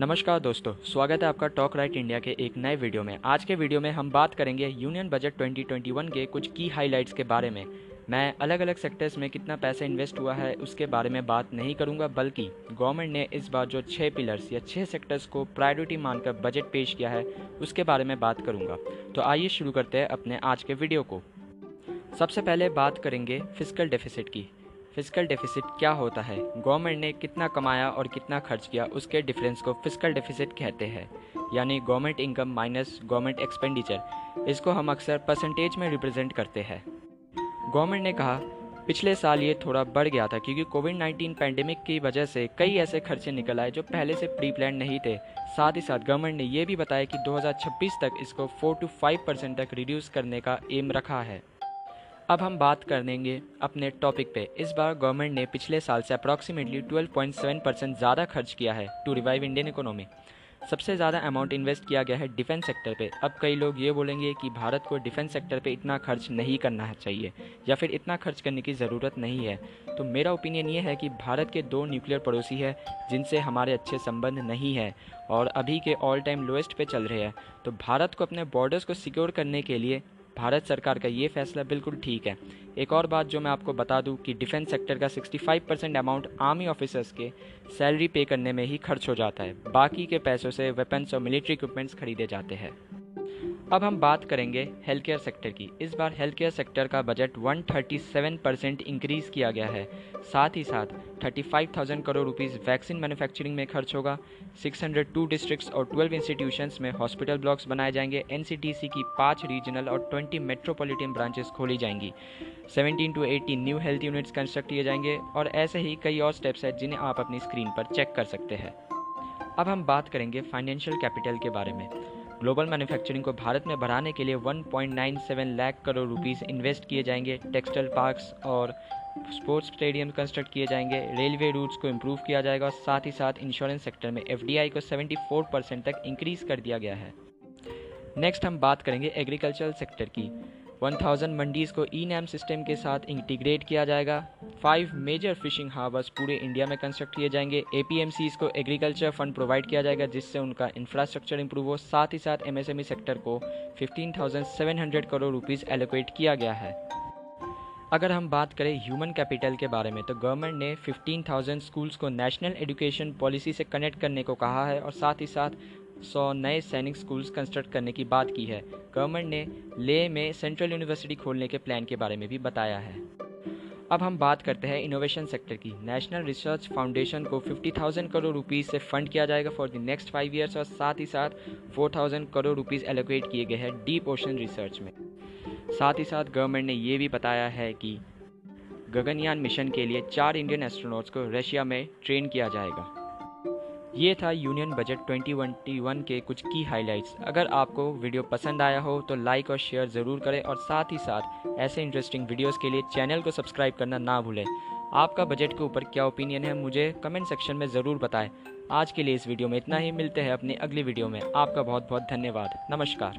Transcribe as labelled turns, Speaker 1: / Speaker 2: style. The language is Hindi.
Speaker 1: नमस्कार दोस्तों, स्वागत है आपका टॉक राइट इंडिया के एक नए वीडियो में। आज के वीडियो में हम बात करेंगे यूनियन बजट 2021 के कुछ की हाइलाइट्स के बारे में। मैं अलग अलग सेक्टर्स में कितना पैसा इन्वेस्ट हुआ है, उसके बारे में बात नहीं करूँगा, बल्कि गवर्नमेंट ने इस बार जो छः पिलर्स या छः सेक्टर्स को प्रायोरिटी मानकर बजट पेश किया है, उसके बारे में बात करूँगा। तो आइए शुरू करते हैं अपने आज के वीडियो को। सबसे पहले बात करेंगे फ़िज़िकल डेफिसिट की। फ़िज़िकल डेफिसिट क्या होता है? गवर्नमेंट ने कितना कमाया और कितना खर्च किया, उसके डिफरेंस को फ़िज़िकल डेफिसिट कहते हैं। यानी government income minus government expenditure इसको हम अक्सर परसेंटेज में रिप्रेजेंट करते हैं। गवर्नमेंट ने कहा, पिछले साल ये थोड़ा बढ़ गया था क्योंकि कोविड 19 पैंडेमिक की वजह से कई ऐसे खर्चे निकल आए जो पहले से प्री प्लान नहीं थे। साथ ही साथ गवर्नमेंट ने यह भी बताया कि 2026 तक इसको 4 टू 5 परसेंट तक रिड्यूस करने का एम रखा है। अब हम बात करेंगे अपने टॉपिक पे। इस बार गवर्नमेंट ने पिछले साल से अप्रॉक्सीमेटली 12.7 परसेंट ज़्यादा खर्च किया है टू रिवाइव इंडियन इकोनॉमी सबसे ज़्यादा अमाउंट इन्वेस्ट किया गया है डिफेंस सेक्टर पे। अब कई लोग ये बोलेंगे कि भारत को डिफेंस सेक्टर पे इतना खर्च नहीं करना चाहिए, या फिर इतना खर्च करने की ज़रूरत नहीं है। तो मेरा ओपिनियन ये है कि भारत के दो न्यूक्लियर पड़ोसी है, जिनसे हमारे अच्छे संबंध नहीं है और अभी के ऑल टाइम लोएस्ट पे चल रहे हैं। तो भारत को अपने बॉर्डर्स को सिक्योर करने के लिए भारत सरकार का ये फैसला बिल्कुल ठीक है। एक और बात जो मैं आपको बता दूँ कि डिफेंस सेक्टर का 65 परसेंट अमाउंट आर्मी ऑफिसर्स के सैलरी पे करने में ही खर्च हो जाता है। बाकी के पैसों से वेपन्स और मिलिट्री इक्विपमेंट्स खरीदे जाते हैं। अब हम बात करेंगे हेल्थ केयर सेक्टर की। इस बार हेल्थ केयर सेक्टर का बजट 137 परसेंट इंक्रीज किया गया है। साथ ही साथ 35,000 करोड़ रुपीस वैक्सीन मैन्युफैक्चरिंग में खर्च होगा। 602 डिस्ट्रिक्ट्स और 12 इंस्टीट्यूशंस में हॉस्पिटल ब्लॉक्स बनाए जाएँगे। एनसीटीसी की पाँच रीजनल और 20 मेट्रोपॉलिटन ब्रांचेस खोली जाएँगी। 17 to 18 new health units construct किए जाएँगे और ऐसे ही कई और स्टेप्स हैं जिन्हें आप अपनी स्क्रीन पर चेक कर सकते हैं। अब हम बात करेंगे फाइनेंशियल कैपिटल के बारे में। ग्लोबल मैन्युफैक्चरिंग को भारत में बढ़ाने के लिए 1.97 लाख करोड़ रुपीस इन्वेस्ट किए जाएँगे। टेक्सटाइल पार्क्स और स्पोर्ट्स स्टेडियम कंस्ट्रक्ट किए जाएँगे। रेलवे रूट्स को इम्प्रूव किया जाएगा और साथ ही साथ इंश्योरेंस सेक्टर में एफडीआई को 74 परसेंट तक इंक्रीज कर दिया गया है। नेक्स्ट हम बात करेंगे एग्रीकल्चरल सेक्टर की। 1000 मंडीज़ को ई नैम सिस्टम के साथ इंटीग्रेट किया जाएगा। फाइव मेजर फिशिंग हार्बर्स पूरे इंडिया में कंस्ट्रक्ट किए जाएँगे। ए को एग्रीकल्चर फंड प्रोवाइड किया जाएगा जिससे उनका इंफ्रास्ट्रक्चर इंप्रूव हो। साथ ही साथ एमएसएमई सेक्टर को 15,700 करोड़ रुपीज़ एलोकेट किया गया है। अगर हम बात करें ह्यूमन कैपिटल के बारे में तो गवर्नमेंट ने 15,000 स्कूल्स को नेशनल एजुकेशन पॉलिसी से कनेक्ट करने को कहा है और साथ ही साथ सौ नए सैनिक स्कूल्स कंस्ट्रक्ट करने की बात की है। गवर्नमेंट ने ले में सेंट्रल यूनिवर्सिटी खोलने के प्लान के बारे में भी बताया है। अब हम बात करते हैं इनोवेशन सेक्टर की। नेशनल रिसर्च फाउंडेशन को 50,000 करोड़ रुपीस से फंड किया जाएगा for the next five years और साथ ही साथ 4,000 करोड़ रुपीस एलोकेट किए गए हैं डीप ओशन रिसर्च में। साथ ही साथ गवर्नमेंट ने ये भी बताया है कि गगनयान मिशन के लिए चार इंडियन एस्ट्रोनॉट्स को रशिया में ट्रेन किया जाएगा। ये था यूनियन बजट 2021 के कुछ की हाइलाइट्स अगर आपको वीडियो पसंद आया हो तो लाइक और शेयर ज़रूर करें और साथ ही साथ ऐसे इंटरेस्टिंग वीडियोस के लिए चैनल को सब्सक्राइब करना ना भूलें। आपका बजट के ऊपर क्या ओपिनियन है, मुझे कमेंट सेक्शन में ज़रूर बताएँ। आज के लिए इस वीडियो में इतना ही। मिलते हैं अपनी अगली वीडियो में। आपका बहुत बहुत धन्यवाद। नमस्कार।